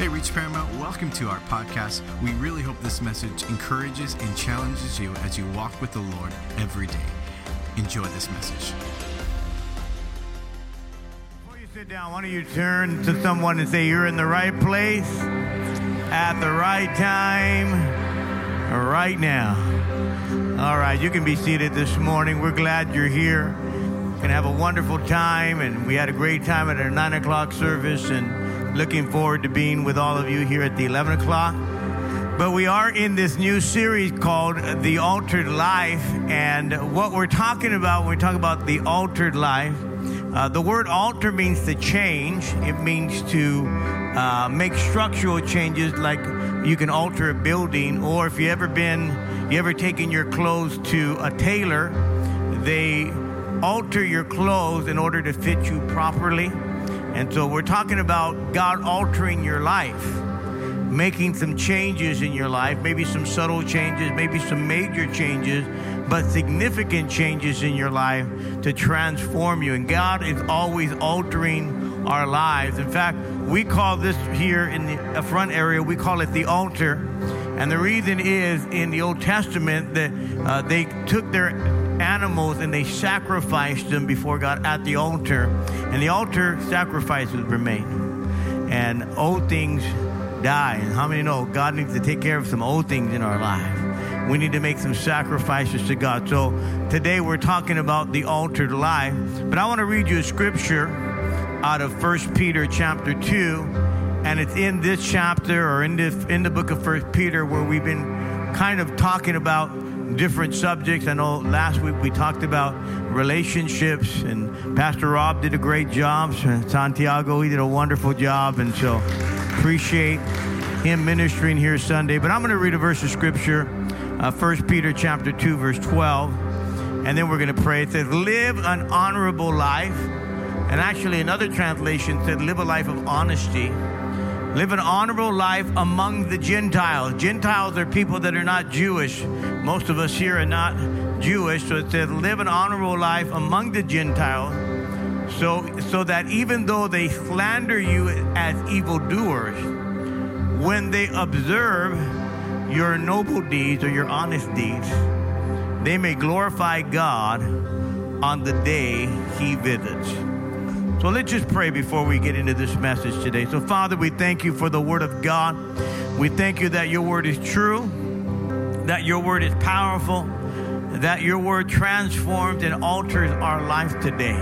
Hey, Reach Paramount, welcome to our podcast. We really hope this message encourages and challenges you as you walk with the Lord every day. Enjoy this message. Before you sit down, why don't you turn to someone and say, You're in the right place at the right time right now. All right, you can be seated this morning. We're glad you're here. We're gonna have a wonderful time, and we had a great time at our nine o'clock service, and looking forward to being with all of you here at the 11 o'clock. But we are in this new series called The Altered Life. And what we're talking about when we talk about the altered life, uh, the word alter means to change, it means to uh, make structural changes, like you can alter a building, or if you ever been, you ever taken your clothes to a tailor, they alter your clothes in order to fit you properly. And so we're talking about God altering your life, making some changes in your life, maybe some subtle changes, maybe some major changes, but significant changes in your life to transform you. And God is always altering our lives. In fact, we call this here in the front area, we call it the altar. And the reason is in the Old Testament that uh, they took their animals and they sacrificed them before God at the altar. And the altar sacrifices remain. And old things die. And how many know God needs to take care of some old things in our life? We need to make some sacrifices to God. So today we're talking about the altered life. But I want to read you a scripture out of First Peter chapter 2. And it's in this chapter or in, this, in the book of First Peter where we've been kind of talking about different subjects. I know last week we talked about relationships, and Pastor Rob did a great job. Santiago, he did a wonderful job, and so appreciate him ministering here Sunday. But I'm going to read a verse of scripture, uh, 1 Peter chapter 2, verse 12, and then we're going to pray. It says, Live an honorable life. And actually, another translation said, Live a life of honesty Live an honorable life among the Gentiles. Gentiles are people that are not Jewish. Most of us here are not Jewish, so it says, live an honorable life among the Gentiles, so, so that even though they slander you as evildoers, when they observe your noble deeds or your honest deeds, they may glorify God on the day he visits. So let's just pray before we get into this message today. So, Father, we thank you for the Word of God. We thank you that your Word is true, that your Word is powerful, that your Word transforms and alters our life today.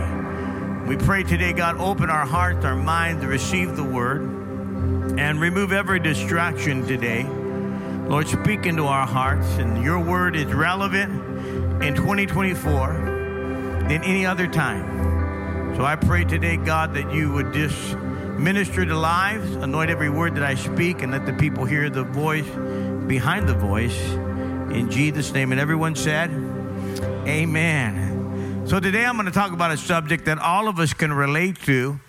We pray today, God, open our hearts, our minds to receive the Word and remove every distraction today. Lord, speak into our hearts, and your Word is relevant in 2024 than any other time. So I pray today, God, that you would just minister to lives, anoint every word that I speak, and let the people hear the voice behind the voice. In Jesus' name. And everyone said, Amen. So today I'm going to talk about a subject that all of us can relate to.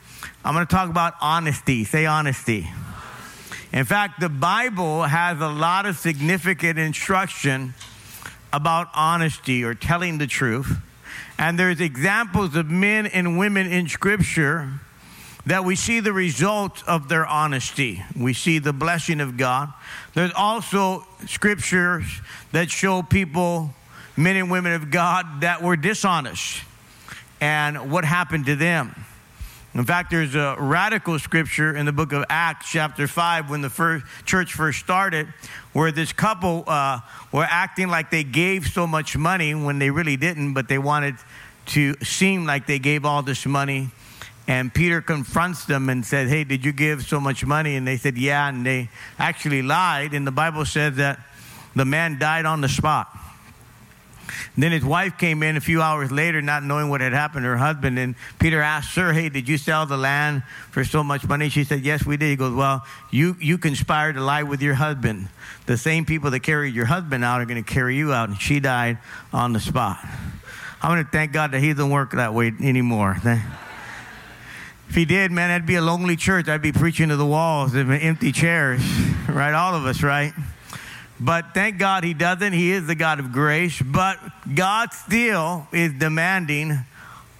I'm going to talk about honesty. Say honesty. In fact, the Bible has a lot of significant instruction about honesty or telling the truth. And there's examples of men and women in Scripture that we see the results of their honesty. We see the blessing of God. There's also scriptures that show people, men and women of God, that were dishonest and what happened to them. In fact, there's a radical scripture in the book of Acts, chapter 5, when the first church first started, where this couple uh, were acting like they gave so much money when they really didn't, but they wanted to seem like they gave all this money. And Peter confronts them and said, Hey, did you give so much money? And they said, Yeah. And they actually lied. And the Bible says that the man died on the spot. Then his wife came in a few hours later, not knowing what had happened to her husband. And Peter asked, Sir, hey, did you sell the land for so much money? She said, Yes, we did. He goes, Well, you, you conspired to lie with your husband. The same people that carried your husband out are going to carry you out. And she died on the spot. I'm going to thank God that he doesn't work that way anymore. If he did, man, that'd be a lonely church. I'd be preaching to the walls and empty chairs, right? All of us, right? But thank God he doesn't. He is the God of grace. But God still is demanding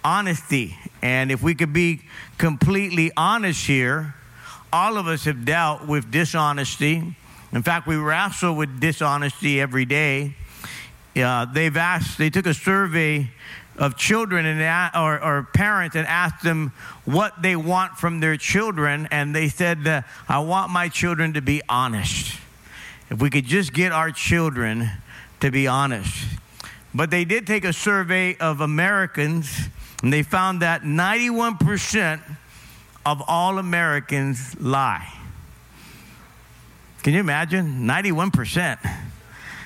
honesty. And if we could be completely honest here, all of us have dealt with dishonesty. In fact, we wrestle with dishonesty every day. Uh, they've asked, they took a survey of children and, or, or, parents and asked them what they want from their children, and they said, I want my children to be honest. If we could just get our children to be honest. But they did take a survey of Americans, and they found that 91% of all Americans lie. Can you imagine? 91%.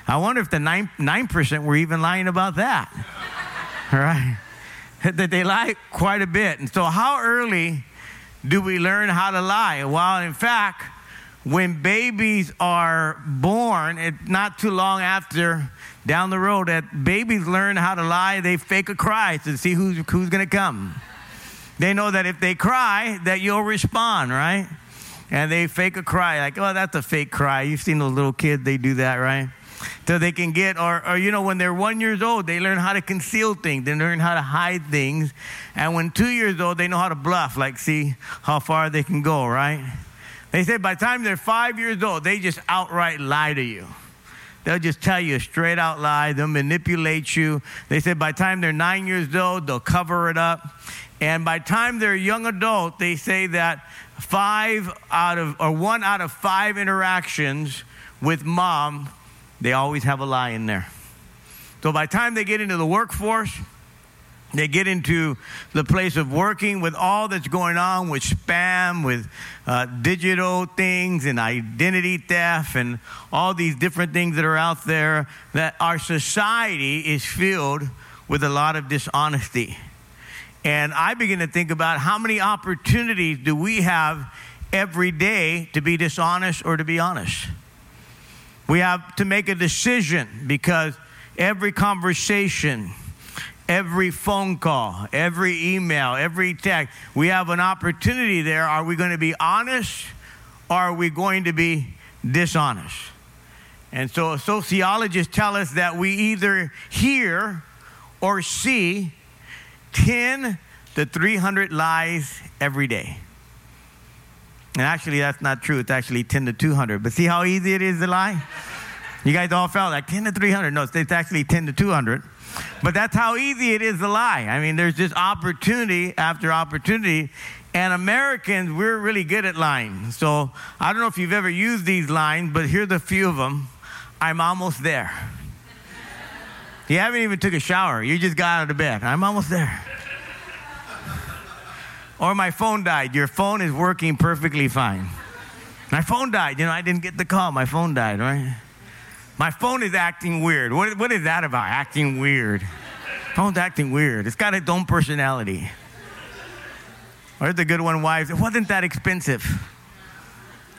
I wonder if the 9, 9% were even lying about that. All right? That they lie quite a bit. And so, how early do we learn how to lie? Well, in fact, when babies are born, it, not too long after down the road, that babies learn how to lie, they fake a cry to see who's, who's going to come. They know that if they cry, that you'll respond, right? And they fake a cry, like, oh, that's a fake cry. You've seen those little kids, they do that, right? So they can get, or, or, you know, when they're one years old, they learn how to conceal things. They learn how to hide things. And when two years old, they know how to bluff, like see how far they can go, right? They say by the time they're five years old, they just outright lie to you. They'll just tell you a straight out lie. They'll manipulate you. They said by the time they're nine years old, they'll cover it up. And by the time they're a young adult, they say that five out of, or one out of five interactions with mom, they always have a lie in there. So by the time they get into the workforce, they get into the place of working with all that's going on with spam, with uh, digital things and identity theft and all these different things that are out there, that our society is filled with a lot of dishonesty. And I begin to think about how many opportunities do we have every day to be dishonest or to be honest. We have to make a decision because every conversation, every phone call, every email, every text, we have an opportunity there. Are we going to be honest or are we going to be dishonest? And so sociologists tell us that we either hear or see 10 to 300 lies every day. And actually, that's not true. It's actually 10 to 200. But see how easy it is to lie? You guys all felt like 10 to 300. No, it's actually 10 to 200. But that's how easy it is to lie. I mean, there's just opportunity after opportunity. And Americans, we're really good at lying. So I don't know if you've ever used these lines, but here's a few of them. I'm almost there. You haven't even took a shower. You just got out of bed. I'm almost there. Or my phone died. Your phone is working perfectly fine. My phone died. You know, I didn't get the call. My phone died, right? My phone is acting weird. What, what is that about? Acting weird. Phone's acting weird. It's got its own personality. Or the good one, wives. It wasn't that expensive.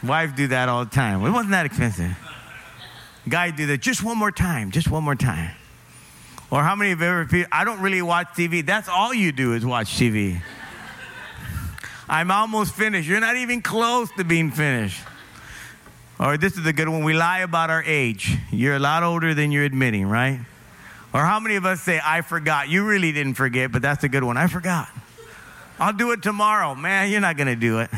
Wives do that all the time. It wasn't that expensive. Guys do that just one more time, just one more time. Or how many of you ever, I don't really watch TV. That's all you do is watch TV. I'm almost finished. You're not even close to being finished. Or this is a good one. We lie about our age. You're a lot older than you're admitting, right? Or how many of us say, I forgot? You really didn't forget, but that's a good one. I forgot. I'll do it tomorrow. Man, you're not going to do it.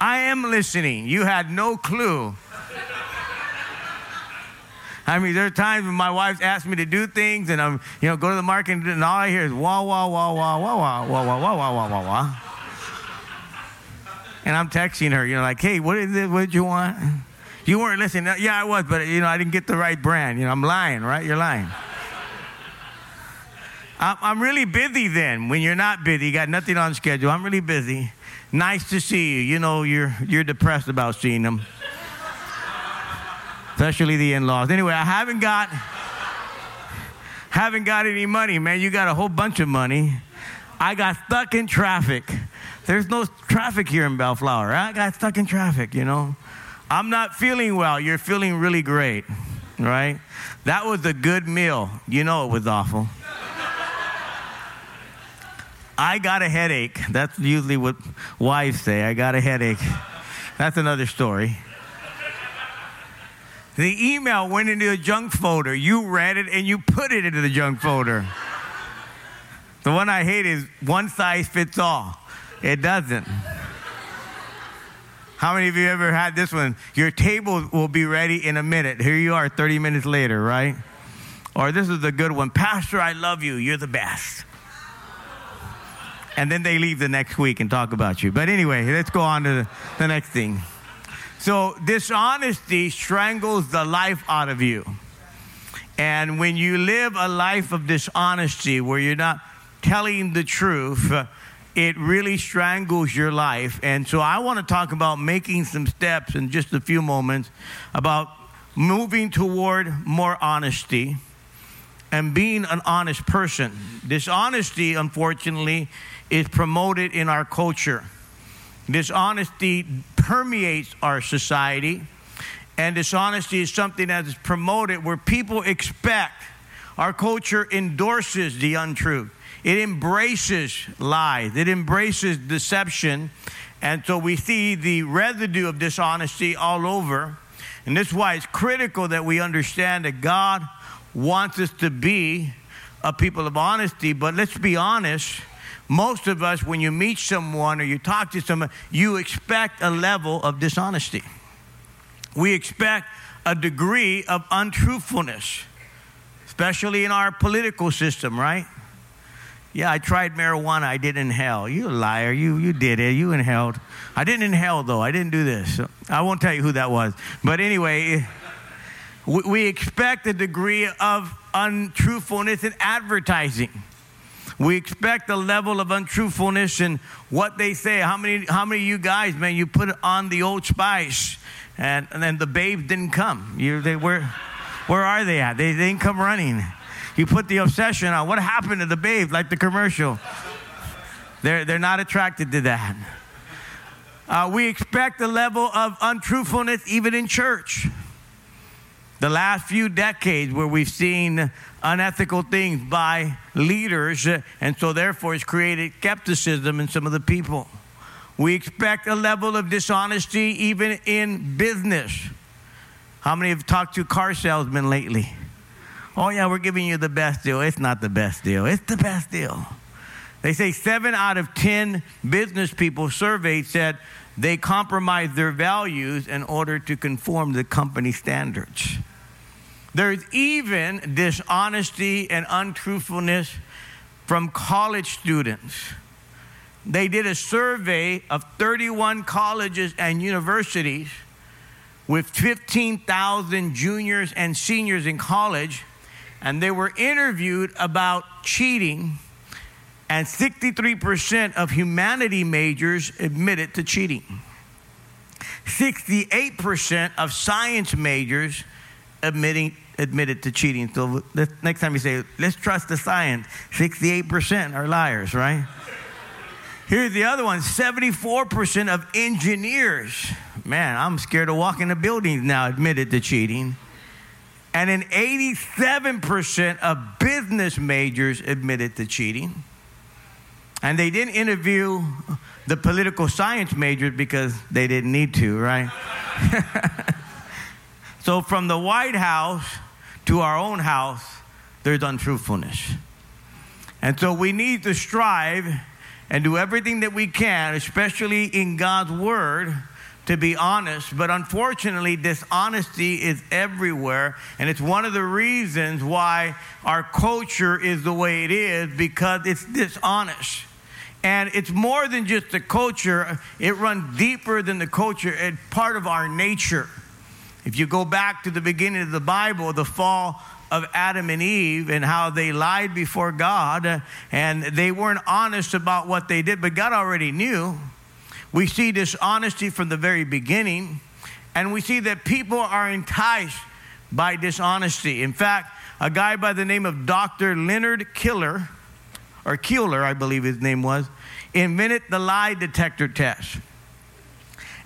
I am listening. You had no clue. I mean, there are times when my wife's asked me to do things and I'm, you know, go to the market and all I hear is wah, wah, wah, wah, wah, wah, wah, wah, wah, wah, wah, wah, wah. And I'm texting her, you know, like, hey, what is it? What did you want? You weren't listening. Yeah, I was, but, you know, I didn't get the right brand. You know, I'm lying, right? You're lying. I'm really busy then. When you're not busy, you got nothing on schedule. I'm really busy. Nice to see you. You know, you're, you're depressed about seeing them, especially the in laws. Anyway, I haven't got. Haven't got any money, man. You got a whole bunch of money. I got stuck in traffic. There's no traffic here in Bellflower. I got stuck in traffic, you know. I'm not feeling well. You're feeling really great, right? That was a good meal. You know it was awful. I got a headache. That's usually what wives say. I got a headache. That's another story. The email went into a junk folder. You read it and you put it into the junk folder. The one I hate is one size fits all. It doesn't. How many of you ever had this one? Your table will be ready in a minute. Here you are 30 minutes later, right? Or this is the good one Pastor, I love you. You're the best. And then they leave the next week and talk about you. But anyway, let's go on to the, next thing. So, dishonesty strangles the life out of you. And when you live a life of dishonesty where you're not telling the truth, it really strangles your life. And so I want to talk about making some steps in just a few moments about moving toward more honesty and being an honest person. Dishonesty, unfortunately, is promoted in our culture. Dishonesty permeates our society, and dishonesty is something that is promoted where people expect. Our culture endorses the untruth. It embraces lies, it embraces deception. And so we see the residue of dishonesty all over. And this is why it's critical that we understand that God wants us to be a people of honesty. But let's be honest, most of us, when you meet someone or you talk to someone, you expect a level of dishonesty. We expect a degree of untruthfulness, especially in our political system, right? Yeah, I tried marijuana. I did inhale. You liar. You, you did it. You inhaled. I didn't inhale, though. I didn't do this. I won't tell you who that was. But anyway, we, we expect a degree of untruthfulness in advertising. We expect a level of untruthfulness in what they say. How many, how many of you guys, man, you put on the old spice and, and then the babe didn't come? You, they, where, where are they at? They, they didn't come running. You put the obsession on. What happened to the babe, like the commercial? They're, they're not attracted to that. Uh, we expect a level of untruthfulness even in church. The last few decades, where we've seen unethical things by leaders, and so therefore it's created skepticism in some of the people. We expect a level of dishonesty even in business. How many have talked to car salesmen lately? Oh, yeah, we're giving you the best deal. It's not the best deal, it's the best deal. They say seven out of 10 business people surveyed said they compromise their values in order to conform to company standards. There's even dishonesty and untruthfulness from college students. They did a survey of 31 colleges and universities with 15,000 juniors and seniors in college and they were interviewed about cheating, and 63% of humanity majors admitted to cheating. 68% of science majors admitting, admitted to cheating. So next time you say, let's trust the science, 68% are liars, right? Here's the other one 74% of engineers, man, I'm scared to walk the buildings now, admitted to cheating. And then 87% of business majors admitted to cheating. And they didn't interview the political science majors because they didn't need to, right? so from the White House to our own house, there's untruthfulness. And so we need to strive and do everything that we can, especially in God's Word to be honest, but unfortunately, dishonesty is everywhere. And it's one of the reasons why our culture is the way it is because it's dishonest. And it's more than just the culture, it runs deeper than the culture. It's part of our nature. If you go back to the beginning of the Bible, the fall of Adam and Eve and how they lied before God and they weren't honest about what they did, but God already knew. We see dishonesty from the very beginning, and we see that people are enticed by dishonesty. In fact, a guy by the name of Dr. Leonard Killer, or Keeler, I believe his name was, invented the lie detector test.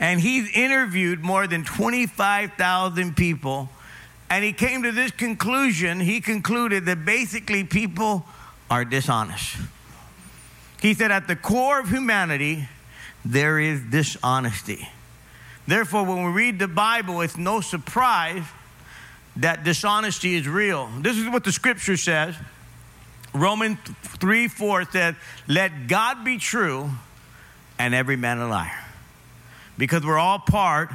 And he's interviewed more than 25,000 people. And he came to this conclusion. He concluded that basically people are dishonest. He said, at the core of humanity, there is dishonesty. Therefore, when we read the Bible, it's no surprise that dishonesty is real. This is what the scripture says. Romans 3 4 says, Let God be true and every man a liar. because we're all part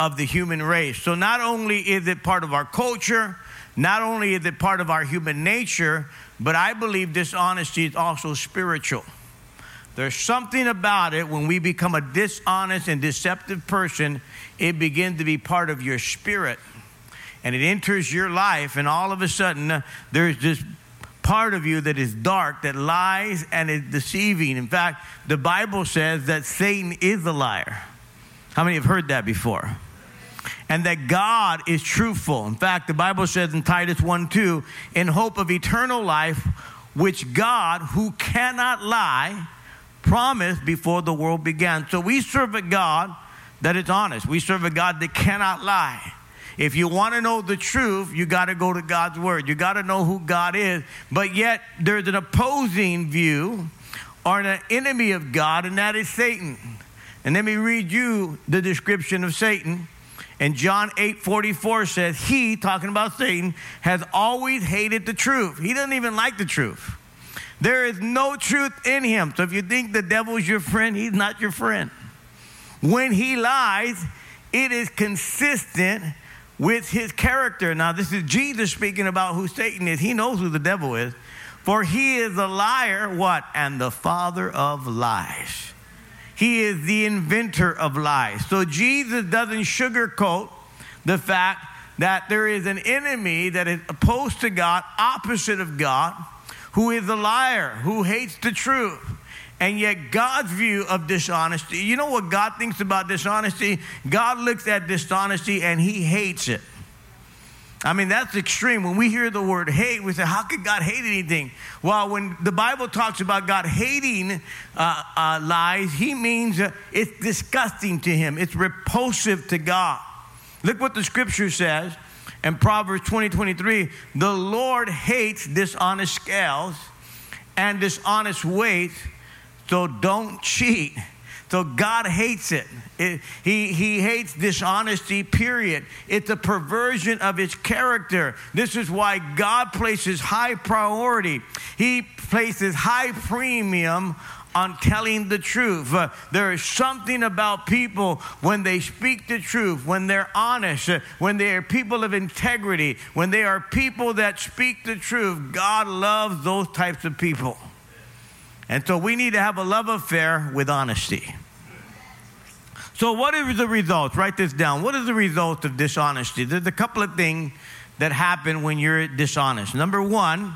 of the human race. So not only is it part of our culture, not only is it part of our human nature, but I believe dishonesty is also spiritual. There's something about it when we become a dishonest and deceptive person, it begins to be part of your spirit. And it enters your life, and all of a sudden, there's this part of you that is dark, that lies and is deceiving. In fact, the Bible says that Satan is a liar. How many have heard that before? And that God is truthful. In fact, the Bible says in Titus 1 2, in hope of eternal life, which God, who cannot lie, promised before the world began. So we serve a God that is honest. We serve a God that cannot lie. If you want to know the truth, you got to go to God's word. You got to know who God is. But yet, there's an opposing view or an enemy of God, and that is Satan. And let me read you the description of Satan. And John 8 44 says, He, talking about Satan, has always hated the truth. He doesn't even like the truth. There is no truth in him. So if you think the devil is your friend, he's not your friend. When he lies, it is consistent with his character. Now, this is Jesus speaking about who Satan is. He knows who the devil is. For he is a liar, what? And the father of lies. He is the inventor of lies. So Jesus doesn't sugarcoat the fact that there is an enemy that is opposed to God, opposite of God, who is a liar, who hates the truth. And yet, God's view of dishonesty, you know what God thinks about dishonesty? God looks at dishonesty and he hates it. I mean, that's extreme. When we hear the word hate, we say, How could God hate anything? Well, when the Bible talks about God hating uh, uh, lies, he means uh, it's disgusting to him, it's repulsive to God. Look what the scripture says in Proverbs 20 23 The Lord hates dishonest scales and dishonest weights, so don't cheat. So God hates it. it. he, he hates dishonesty, period. It's a perversion of his character. This is why God places high priority. He places high premium on telling the truth. Uh, there is something about people when they speak the truth, when they're honest, uh, when they are people of integrity, when they are people that speak the truth. God loves those types of people. And so we need to have a love affair with honesty. So, what is the result? Write this down. What is the result of dishonesty? There's a couple of things that happen when you're dishonest. Number one,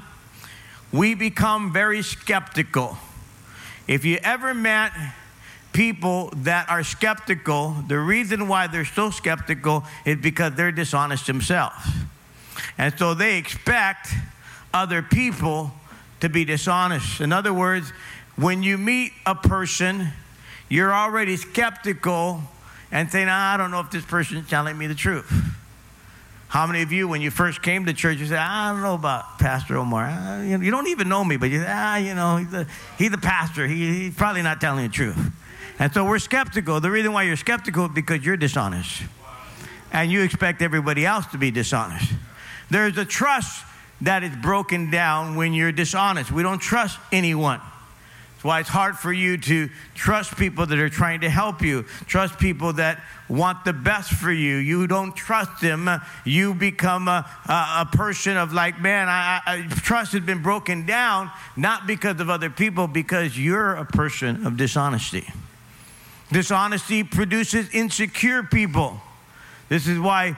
we become very skeptical. If you ever met people that are skeptical, the reason why they're so skeptical is because they're dishonest themselves. And so they expect other people to be dishonest. In other words, when you meet a person, you're already skeptical and saying, I don't know if this person is telling me the truth. How many of you, when you first came to church, you said, I don't know about Pastor Omar. You don't even know me, but you ah, you know, he's the, he's the pastor. He, he's probably not telling the truth. And so we're skeptical. The reason why you're skeptical is because you're dishonest. And you expect everybody else to be dishonest. There's a trust that is broken down when you're dishonest. We don't trust anyone. Why it's hard for you to trust people that are trying to help you, trust people that want the best for you. You don't trust them. You become a, a, a person of like, man, I, I, trust has been broken down, not because of other people, because you're a person of dishonesty. Dishonesty produces insecure people. This is why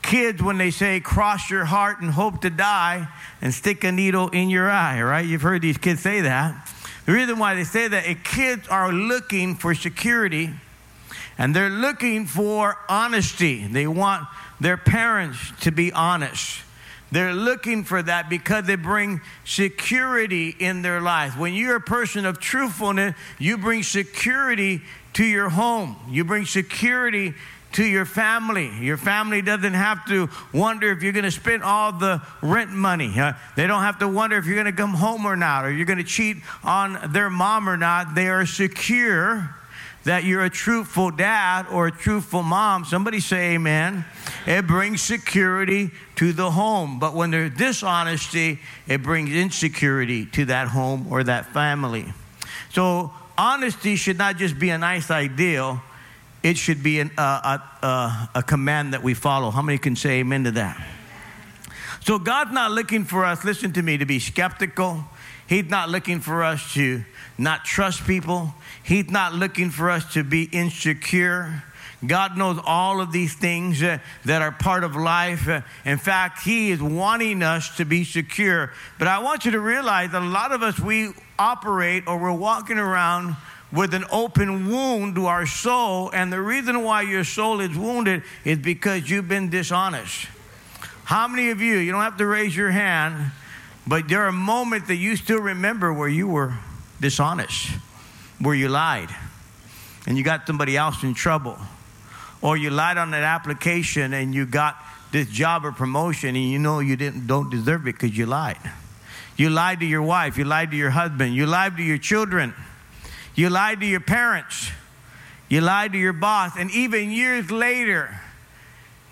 kids, when they say cross your heart and hope to die and stick a needle in your eye, right? You've heard these kids say that. The reason why they say that is kids are looking for security and they're looking for honesty. They want their parents to be honest. They're looking for that because they bring security in their life. When you're a person of truthfulness, you bring security to your home. You bring security to your family. Your family doesn't have to wonder if you're going to spend all the rent money. Uh, they don't have to wonder if you're going to come home or not, or you're going to cheat on their mom or not. They are secure that you're a truthful dad or a truthful mom. Somebody say amen. It brings security to the home. But when there's dishonesty, it brings insecurity to that home or that family. So honesty should not just be a nice ideal it should be an, uh, a, command that we follow. How many can say amen to that? So God's not looking for us, listen to me, to be skeptical. He's not looking for us to not trust people. He's not looking for us to be insecure. God knows all of these things uh, that are part of life. Uh, in fact, He is wanting us to be secure. But I want you to realize that a lot of us, we operate or we're walking around with an open wound to our soul. And the reason why your soul is wounded is because you've been dishonest. How many of you, you don't have to raise your hand, but there are moments that you still remember where you were dishonest, where you lied, and you got somebody else in trouble or you lied on that application and you got this job or promotion and you know you didn't don't deserve it because you lied. You lied to your wife, you lied to your husband, you lied to your children, you lied to your parents, you lied to your boss, and even years later,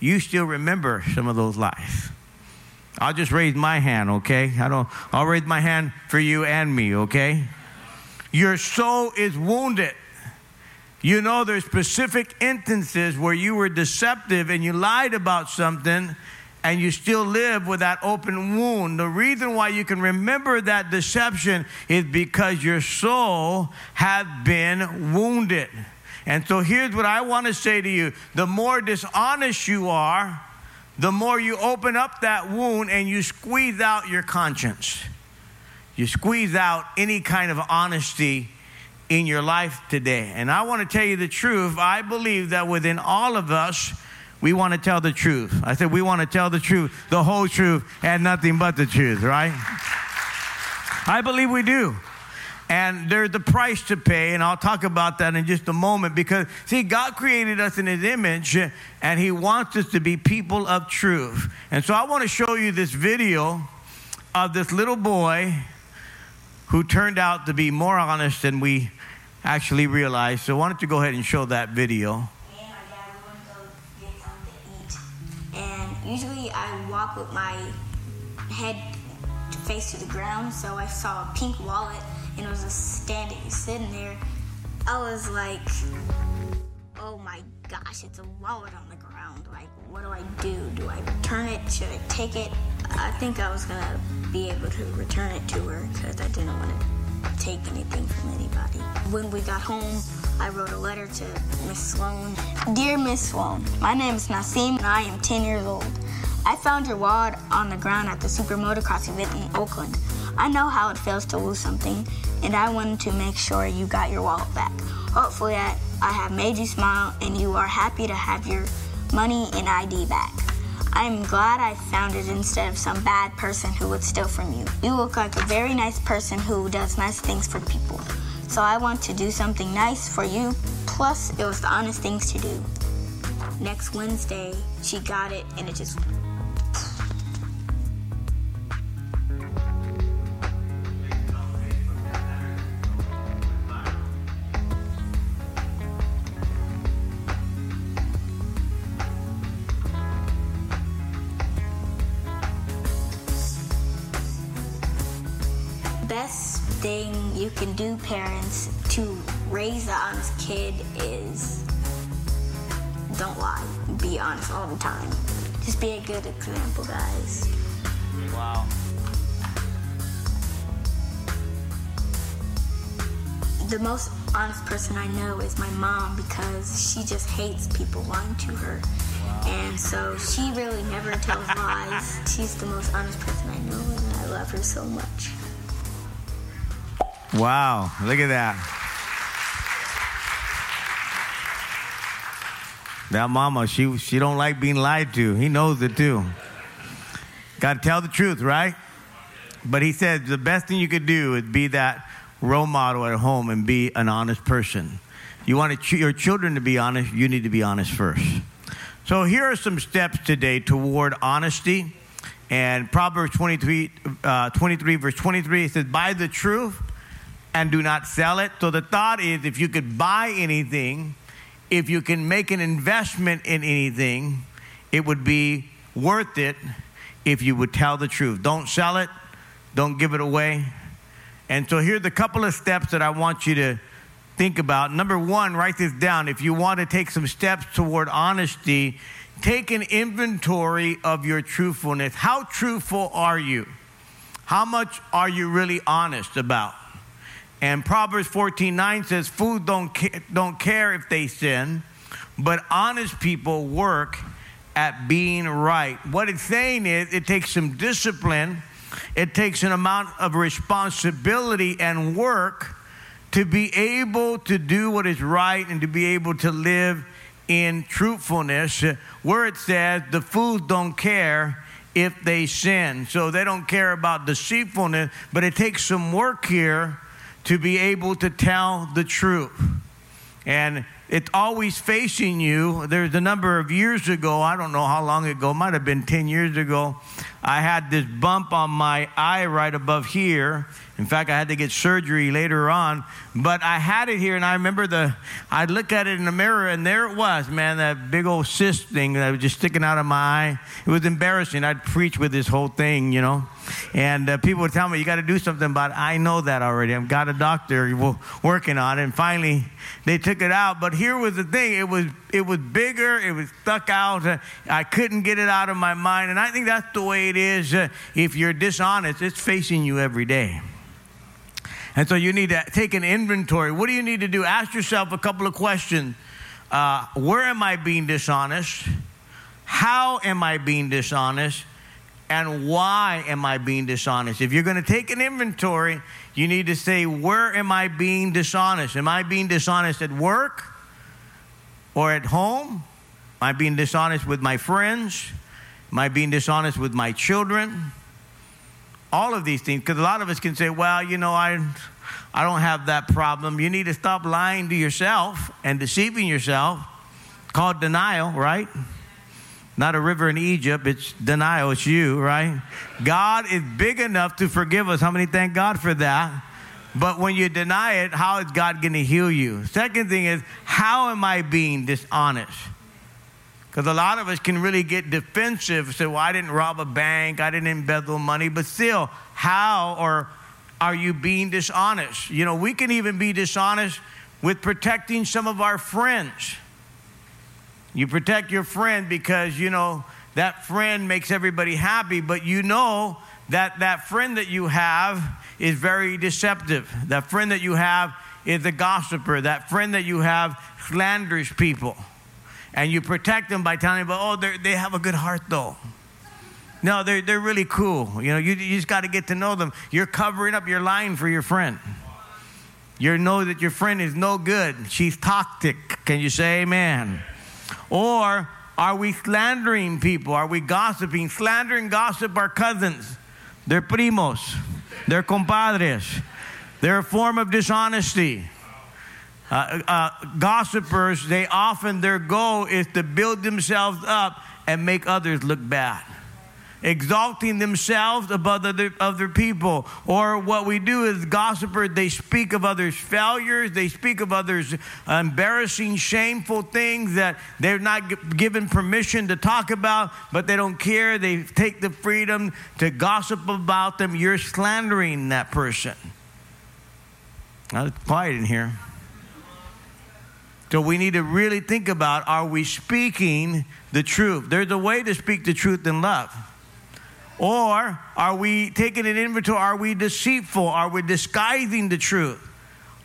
you still remember some of those lies. I'll just raise my hand, okay? I don't I'll raise my hand for you and me, okay? Your soul is wounded. You know, there's specific instances where you were deceptive and you lied about something and you still live with that open wound. The reason why you can remember that deception is because your soul has been wounded. And so here's what I want to say to you the more dishonest you are, the more you open up that wound and you squeeze out your conscience. You squeeze out any kind of honesty in your life today. And I want to tell you the truth. I believe that within all of us, we want to tell the truth. I said, we want to tell the truth, the whole truth, and nothing but the truth, right? I believe we do. And there's the price to pay, and I'll talk about that in just a moment because, see, God created us in His image, and He wants us to be people of truth. And so I want to show you this video of this little boy who turned out to be more honest than we actually realized. So why don't you go ahead and show that video? Usually I walk with my head face to the ground, so I saw a pink wallet and it was just standing, sitting there. I was like, oh my gosh, it's a wallet on the ground. Like, what do I do? Do I return it? Should I take it? I think I was gonna be able to return it to her because I didn't want to take anything from anybody. When we got home, I wrote a letter to Miss Sloan. Dear Miss Sloan, my name is Nassim and I am 10 years old. I found your wallet on the ground at the super motocross event in Oakland. I know how it feels to lose something, and I wanted to make sure you got your wallet back. Hopefully, I, I have made you smile and you are happy to have your money and ID back. I am glad I found it instead of some bad person who would steal from you. You look like a very nice person who does nice things for people. So I want to do something nice for you. Plus, it was the honest things to do. Next Wednesday, she got it and it just kid is don't lie. Be honest all the time. Just be a good example, guys. Wow. The most honest person I know is my mom because she just hates people lying to her. And so she really never tells lies. She's the most honest person I know, and I love her so much. Wow, look at that. That mama, she she don't like being lied to. He knows it too. Got to tell the truth, right? But he said the best thing you could do is be that role model at home and be an honest person. You want ch- your children to be honest, you need to be honest first. So here are some steps today toward honesty. And Proverbs 23, uh, 23 verse 23, it says, Buy the truth and do not sell it. So the thought is if you could buy anything, if you can make an investment in anything, it would be worth it if you would tell the truth. Don't sell it, don't give it away. And so here's a couple of steps that I want you to think about. Number one, write this down. If you want to take some steps toward honesty, take an inventory of your truthfulness. How truthful are you? How much are you really honest about? And Proverbs 14 9 says, Fools don't, ca- don't care if they sin, but honest people work at being right. What it's saying is, it takes some discipline, it takes an amount of responsibility and work to be able to do what is right and to be able to live in truthfulness, where it says, The fools don't care if they sin. So they don't care about deceitfulness, but it takes some work here to be able to tell the truth. And it's always facing you. There's a number of years ago, I don't know how long ago, might have been 10 years ago, I had this bump on my eye right above here. In fact, I had to get surgery later on, but I had it here, and I remember the. I'd look at it in the mirror, and there it was, man, that big old cyst thing that was just sticking out of my eye. It was embarrassing. I'd preach with this whole thing, you know, and uh, people would tell me, "You got to do something about it." I know that already. I've got a doctor working on it, and finally they took it out. But here was the thing: it was it was bigger. It was stuck out. I couldn't get it out of my mind, and I think that's the way it is. Uh, if you're dishonest, it's facing you every day. And so you need to take an inventory. What do you need to do? Ask yourself a couple of questions. Uh, where am I being dishonest? How am I being dishonest? And why am I being dishonest? If you're going to take an inventory, you need to say, Where am I being dishonest? Am I being dishonest at work or at home? Am I being dishonest with my friends? Am I being dishonest with my children? all of these things because a lot of us can say well you know i i don't have that problem. You need to stop lying to yourself and deceiving yourself. Called denial right? Not a river in egypt it's denial it's you right? God is big enough to forgive us. How many thank god for that? But when you deny it how is god going to heal you? Second thing is how am i being dishonest because a lot of us can really get defensive, say, well, I didn't rob a bank, I didn't embezzle money, but still, how or are you being dishonest? You know, we can even be dishonest with protecting some of our friends. You protect your friend because, you know, that friend makes everybody happy, but you know that that friend that you have is very deceptive. That friend that you have is a gossiper. That friend that you have slanders people and you protect them by telling them, oh, they have a good heart though. No, they're, they're really cool. You know, you, you just got to get to know them. You're covering up, you're lying for your friend. You know that your friend is no good. She's toxic. Can you say amen? Or are we slandering people? Are we gossiping? Slander and gossip are cousins. They're primos. They're compadres. They're a form of dishonesty. Uh, uh, gossipers, they often, their goal is to build themselves up and make others look bad. Exalting themselves above other, other people. Or what we do is gossipers, they speak of others' failures, they speak of others' embarrassing, shameful things that they're not given permission to talk about, but they don't care. They take the freedom to gossip about them. You're slandering that person. Now, it's quiet in here. So we need to really think about are we speaking the truth? There's a way to speak the truth in love. Or are we taking an inventory? Are we deceitful? Are we disguising the truth?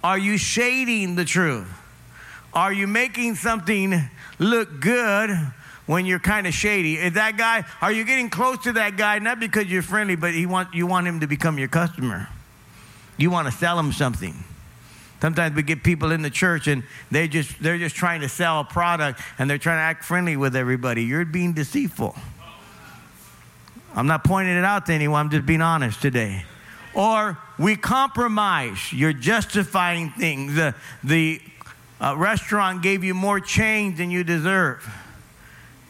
Are you shading the truth? Are you making something look good when you're kind of shady? Is that guy, are you getting close to that guy not because you're friendly, but he want, you want him to become your customer? You want to sell him something. Sometimes we get people in the church and they just they're just trying to sell a product and they're trying to act friendly with everybody. You're being deceitful. I'm not pointing it out to anyone, I'm just being honest today. Or we compromise. You're justifying things. The, the uh, restaurant gave you more change than you deserve.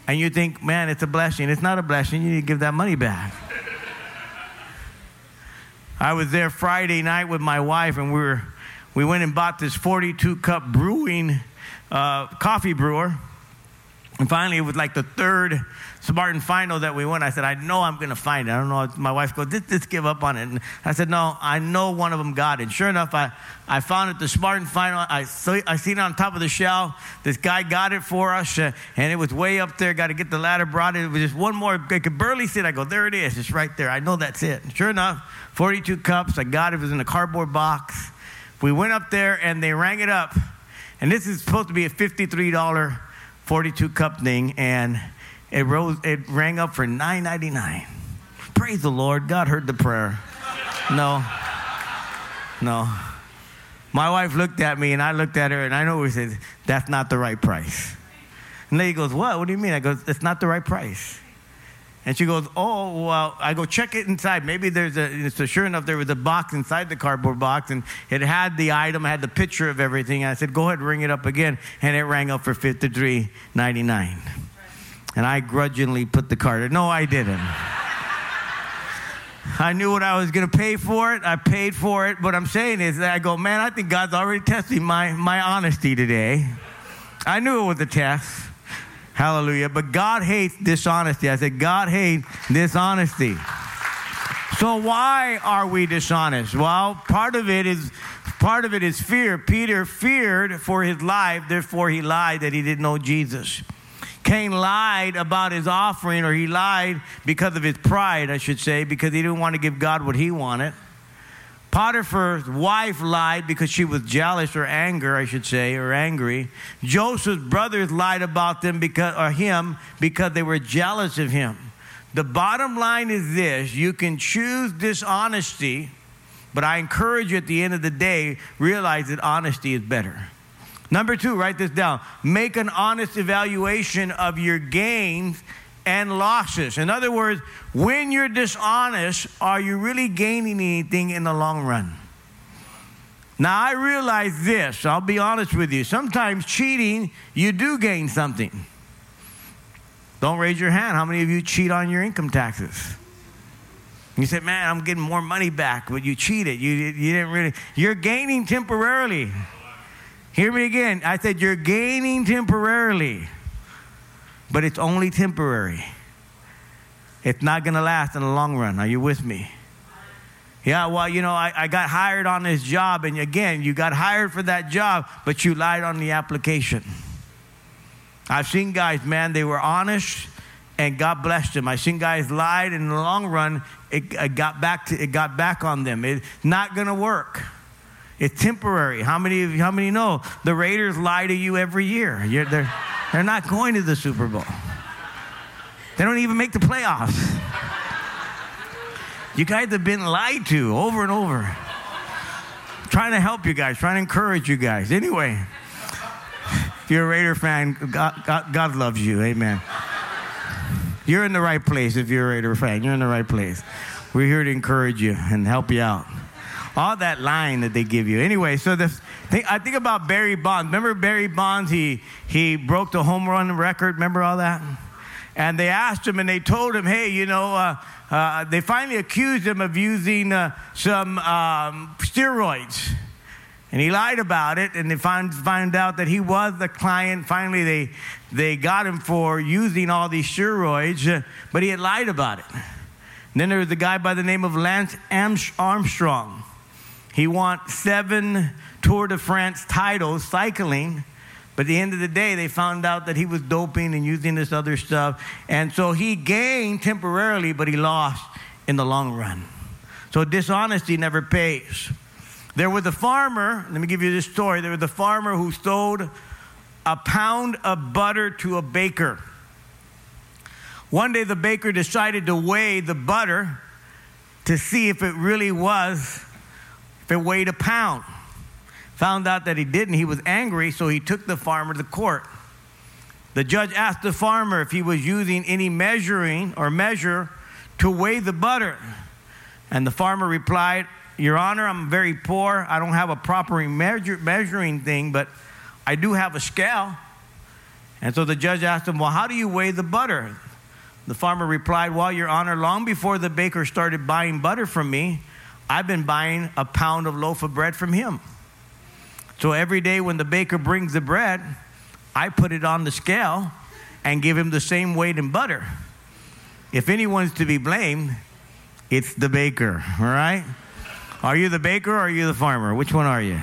And you think, man, it's a blessing. It's not a blessing. You need to give that money back. I was there Friday night with my wife, and we were we went and bought this 42 cup brewing uh, coffee brewer. And finally, it was like the third Smart & Final that we won. I said, I know I'm going to find it. I don't know. My wife goes, just, just give up on it. And I said, no, I know one of them got it. Sure enough, I, I found it, the Smart & Final. I, saw, I seen it on top of the shelf. This guy got it for us, uh, and it was way up there. Got to get the ladder, brought it. It was just one more. I could barely see it. I go, there it is. It's right there. I know that's it. And sure enough, 42 cups. I got it. It was in a cardboard box. We went up there, and they rang it up. And this is supposed to be a $53 42 cup thing, and it rose. It rang up for 9.99. Praise the Lord. God heard the prayer. No, no. My wife looked at me, and I looked at her, and I know we said that's not the right price. And lady goes, "What? What do you mean?" I go, "It's not the right price." And she goes, Oh, well, I go check it inside. Maybe there's a, so sure enough, there was a box inside the cardboard box and it had the item, had the picture of everything. And I said, Go ahead, ring it up again. And it rang up for $53.99. And I grudgingly put the card. No, I didn't. I knew what I was going to pay for it. I paid for it. What I'm saying is that I go, man, I think God's already testing my, my honesty today. I knew it was a test. Hallelujah. But God hates dishonesty. I said, God hates dishonesty. So why are we dishonest? Well, part of it is part of it is fear. Peter feared for his life, therefore he lied that he didn't know Jesus. Cain lied about his offering, or he lied because of his pride, I should say, because he didn't want to give God what he wanted. Potiphar's wife lied because she was jealous or anger, I should say, or angry. Joseph's brothers lied about them because or him because they were jealous of him. The bottom line is this you can choose dishonesty, but I encourage you at the end of the day, realize that honesty is better. Number two, write this down. Make an honest evaluation of your gains and losses. In other words, when you're dishonest, are you really gaining anything in the long run? Now, I realize this, I'll be honest with you. Sometimes cheating, you do gain something. Don't raise your hand. How many of you cheat on your income taxes? You said, man, I'm getting more money back, but you cheated. You, you didn't really, you're gaining temporarily. Hear me again. I said, you're gaining temporarily but it's only temporary. It's not going to last in the long run. Are you with me? Yeah, well, you know, I, I got hired on this job, and again, you got hired for that job, but you lied on the application. I've seen guys, man, they were honest, and God blessed them. I've seen guys lied, and in the long run, it, it got back to, it got back on them. It's not going to work. It's temporary. How many of you, how many know the Raiders lie to you every year? You're, they're, they're not going to the Super Bowl. They don't even make the playoffs. You guys have been lied to over and over. I'm trying to help you guys, trying to encourage you guys. Anyway, if you're a Raider fan, God, God, God loves you. Amen. You're in the right place if you're a Raider fan. You're in the right place. We're here to encourage you and help you out all that line that they give you. Anyway, so the think, I think about Barry Bonds. Remember Barry Bonds? He he broke the home run record. Remember all that? And they asked him, and they told him, "Hey, you know." Uh, uh, they finally accused him of using uh, some um, steroids. And he lied about it, and they found, found out that he was the client. Finally, they, they got him for using all these steroids, uh, but he had lied about it. And then there was a guy by the name of Lance Armstrong. He won seven Tour de France titles cycling. But at the end of the day, they found out that he was doping and using this other stuff. And so he gained temporarily, but he lost in the long run. So dishonesty never pays. There was a farmer, let me give you this story. There was a farmer who sold a pound of butter to a baker. One day, the baker decided to weigh the butter to see if it really was if it weighed a pound. Found out that he didn't. He was angry, so he took the farmer to court. The judge asked the farmer if he was using any measuring or measure to weigh the butter. And the farmer replied, Your Honor, I'm very poor. I don't have a proper measure, measuring thing, but I do have a scale. And so the judge asked him, Well, how do you weigh the butter? The farmer replied, Well, Your Honor, long before the baker started buying butter from me, I've been buying a pound of loaf of bread from him. So every day when the baker brings the bread, I put it on the scale and give him the same weight in butter. If anyone's to be blamed, it's the baker, all right? Are you the baker or are you the farmer? Which one are you?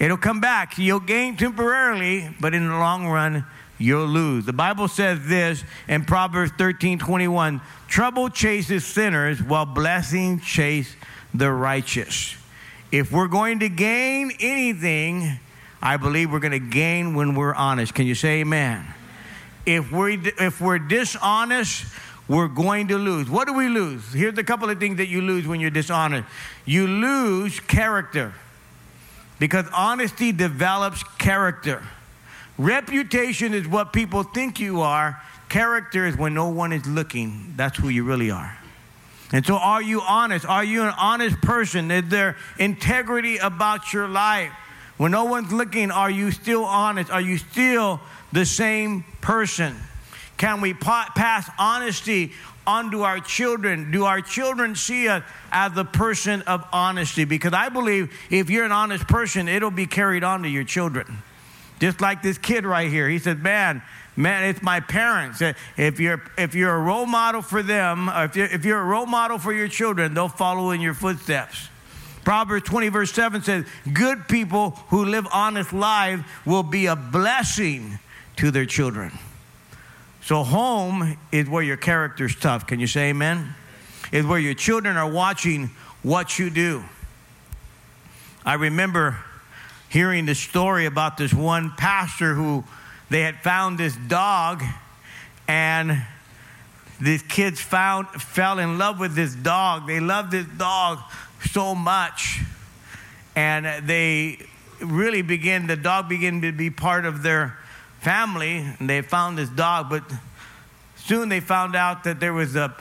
It'll come back. You'll gain temporarily, but in the long run, you'll lose. The Bible says this in Proverbs 13 21 Trouble chases sinners while blessing chase the righteous. If we're going to gain anything, I believe we're going to gain when we're honest. Can you say amen? If we're if we're dishonest, we're going to lose. What do we lose? Here's a couple of things that you lose when you're dishonest. You lose character. Because honesty develops character. Reputation is what people think you are. Character is when no one is looking. That's who you really are. And so, are you honest? Are you an honest person? Is there integrity about your life? When no one's looking, are you still honest? Are you still the same person? Can we pass honesty onto our children? Do our children see us as the person of honesty? Because I believe if you're an honest person, it'll be carried on to your children. Just like this kid right here. He said, Man, man, it's my parents. Uh, if you're, if you're a role model for them, uh, if you're, if you're a role model for your children, they'll follow in your footsteps. Proverbs 20, verse 7 says, Good people who live honest lives will be a blessing to their children. So, home is where your character's tough. Can you say amen? Is where your children are watching what you do. I remember hearing the story about this one pastor who they had found this dog and these kids found fell in love with this dog. They loved this dog so much. And they really began, the dog began to be part of their family. And they found this dog, but soon they found out that there was a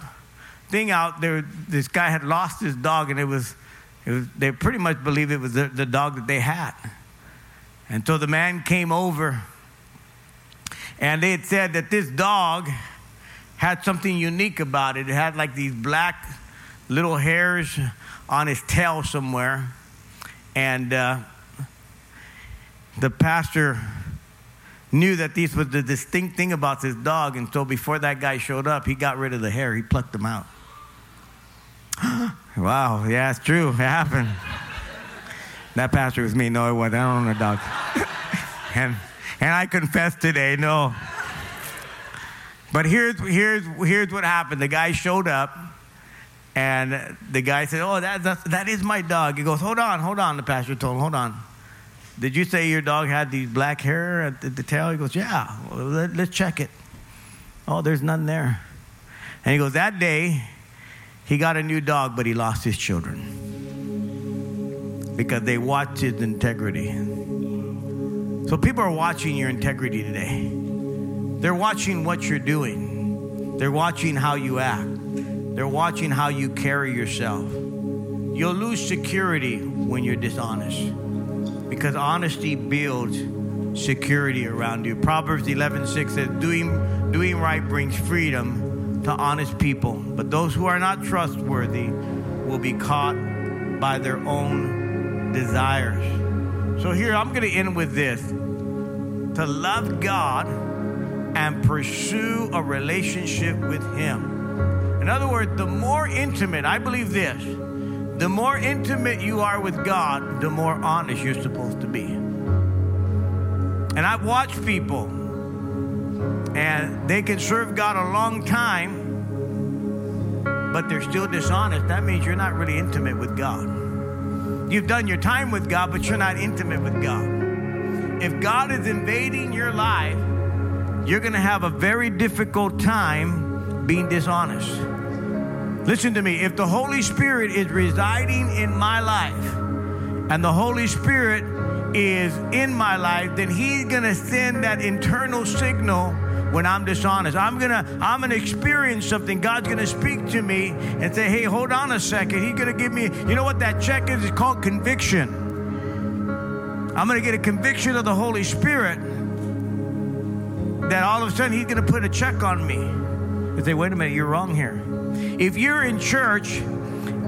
thing out there. This guy had lost his dog, and it was, was they pretty much believed it was the, the dog that they had. And so the man came over, and they had said that this dog had something unique about it. It had like these black little hairs on his tail somewhere. And uh, the pastor knew that this was the distinct thing about this dog. And so before that guy showed up, he got rid of the hair, he plucked them out. wow, yeah, it's true. It happened. that pastor was me. No, it wasn't. I don't a dog. and, and I confess today, no. But here's, here's, here's what happened. The guy showed up and the guy said, Oh, that, that's, that is my dog. He goes, Hold on, hold on. The pastor told him, Hold on. Did you say your dog had these black hair at the, the tail? He goes, Yeah, well, let, let's check it. Oh, there's none there. And he goes, That day, he got a new dog, but he lost his children because they watched his integrity. So people are watching your integrity today. They're watching what you're doing, they're watching how you act. They're watching how you carry yourself. You'll lose security when you're dishonest because honesty builds security around you. Proverbs 11:6 says, doing, doing right brings freedom to honest people, but those who are not trustworthy will be caught by their own desires. So, here I'm going to end with this to love God and pursue a relationship with Him in other words, the more intimate, I believe this, the more intimate you are with God, the more honest you're supposed to be. And I've watched people, and they can serve God a long time, but they're still dishonest. That means you're not really intimate with God. You've done your time with God, but you're not intimate with God. If God is invading your life, you're going to have a very difficult time being dishonest. Listen to me. If the Holy Spirit is residing in my life and the Holy Spirit is in my life, then He's going to send that internal signal when I'm dishonest. I'm gonna I'm gonna experience something. God's gonna speak to me and say, "Hey, hold on a second. He's gonna give me. You know what that check is? It's called conviction. I'm gonna get a conviction of the Holy Spirit that all of a sudden He's gonna put a check on me and say, "Wait a minute, you're wrong here." If you're in church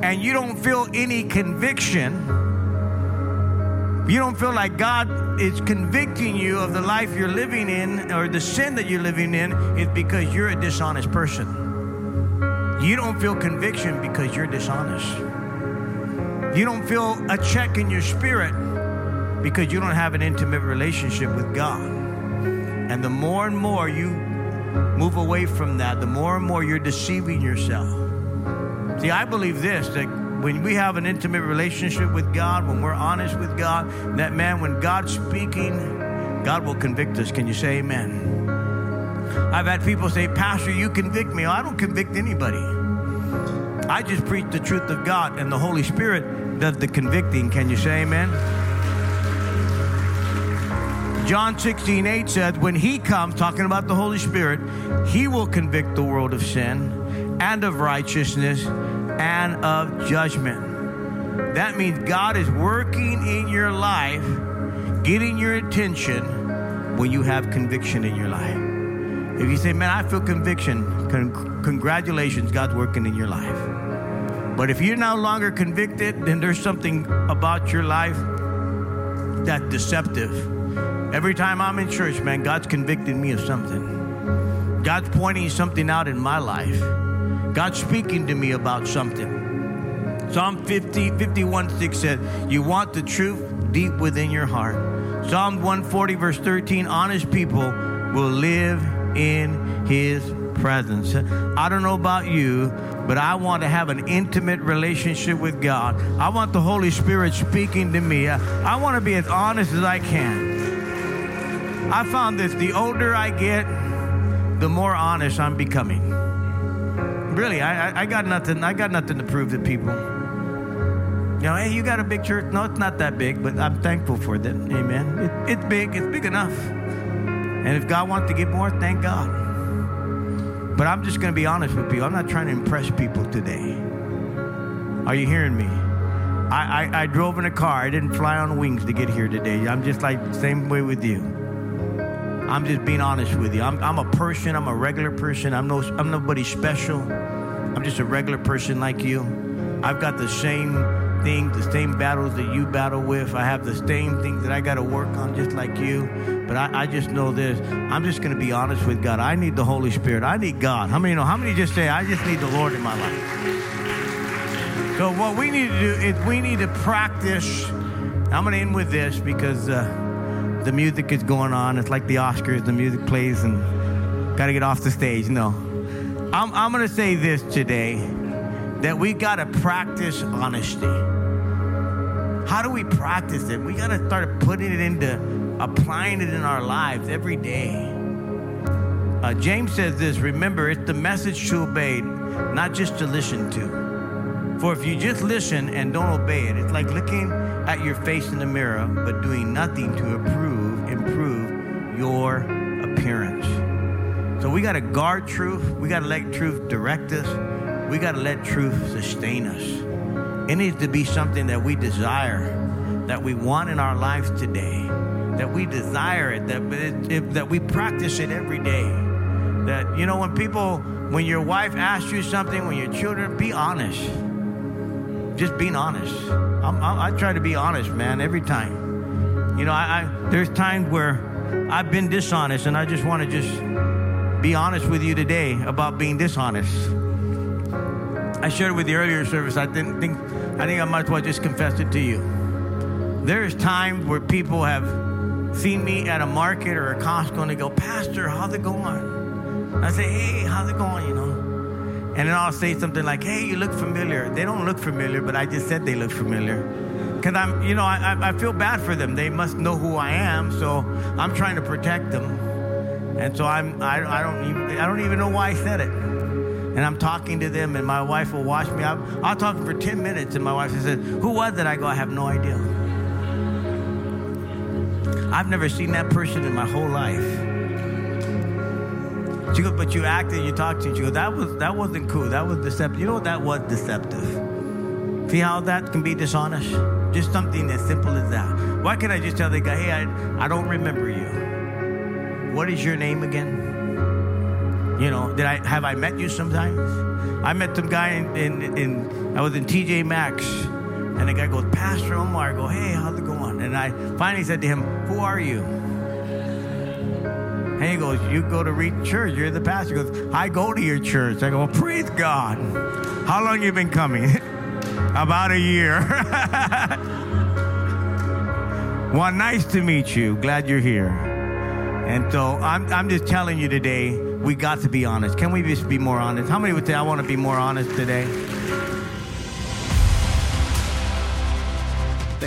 and you don't feel any conviction, you don't feel like God is convicting you of the life you're living in or the sin that you're living in is because you're a dishonest person. You don't feel conviction because you're dishonest. You don't feel a check in your spirit because you don't have an intimate relationship with God. And the more and more you move away from that, the more and more you're deceiving yourself. See, I believe this that when we have an intimate relationship with God, when we're honest with God, that man, when God's speaking, God will convict us. Can you say amen? I've had people say, Pastor, you convict me. I don't convict anybody. I just preach the truth of God, and the Holy Spirit does the convicting. Can you say amen? John 16, 8 says, When he comes, talking about the Holy Spirit, he will convict the world of sin and of righteousness and of judgment. That means God is working in your life, getting your attention when you have conviction in your life. If you say, Man, I feel conviction, con- congratulations, God's working in your life. But if you're no longer convicted, then there's something about your life that's deceptive Every time I'm in church, man, God's convicted me of something. God's pointing something out in my life. God's speaking to me about something. Psalm 50, 51 6 said, You want the truth deep within your heart. Psalm 140, verse 13, honest people will live in his presence. I don't know about you, but I want to have an intimate relationship with God. I want the Holy Spirit speaking to me. I, I want to be as honest as I can. I found this the older I get, the more honest I'm becoming. Really, I, I, got nothing. I got nothing to prove to people. You know, hey, you got a big church? No, it's not that big, but I'm thankful for that. Amen. It, it's big. It's big enough. And if God wants to give more, thank God. But I'm just going to be honest with you. I'm not trying to impress people today. Are you hearing me? I, I, I drove in a car. I didn't fly on wings to get here today. I'm just like same way with you. I'm just being honest with you. I'm, I'm a person. I'm a regular person. I'm no I'm nobody special. I'm just a regular person like you. I've got the same things, the same battles that you battle with. I have the same things that I got to work on just like you. But I, I just know this. I'm just going to be honest with God. I need the Holy Spirit. I need God. How many know? How many just say, I just need the Lord in my life? So what we need to do is we need to practice. I'm going to end with this because. Uh, the music is going on. It's like the Oscars, the music plays and got to get off the stage. No. I'm, I'm going to say this today that we got to practice honesty. How do we practice it? We got to start putting it into applying it in our lives every day. Uh, James says this remember, it's the message to obey, not just to listen to. For if you just listen and don't obey it, it's like looking at your face in the mirror, but doing nothing to improve, improve your appearance. So we got to guard truth. We got to let truth direct us. We got to let truth sustain us. It needs to be something that we desire, that we want in our lives today, that we desire it, that, it, it, that we practice it every day. That, you know, when people, when your wife asks you something, when your children, be honest. Just being honest. I'm, i try to be honest, man, every time. You know, I, I there's times where I've been dishonest, and I just want to just be honest with you today about being dishonest. I shared it with the earlier service. I didn't think I think I might as well just confess it to you. There's times where people have seen me at a market or a Costco and they go, Pastor, how's it going? I say, Hey, how's it going? You know. And then I'll say something like, hey, you look familiar. They don't look familiar, but I just said they look familiar. Because I'm, you know, I, I feel bad for them. They must know who I am, so I'm trying to protect them. And so I'm, I, I, don't even, I don't even know why I said it. And I'm talking to them, and my wife will watch me. I'll, I'll talk for 10 minutes, and my wife says, Who was it? I go, I have no idea. I've never seen that person in my whole life. She goes, but you acted, you talked to. She goes, that was that wasn't cool. That was deceptive. You know what? That was deceptive. See how that can be dishonest? Just something as simple as that. Why can't I just tell the guy, hey, I, I don't remember you. What is your name again? You know, did I have I met you sometimes? I met some guy in, in, in I was in TJ Maxx, and the guy goes, Pastor Omar. I go, hey, how's it going? And I finally said to him, Who are you? And he goes, You go to Reach Church. You're the pastor. He goes, I go to your church. I go, Praise God. How long you been coming? About a year. well, nice to meet you. Glad you're here. And so I'm, I'm just telling you today, we got to be honest. Can we just be more honest? How many would say, I want to be more honest today?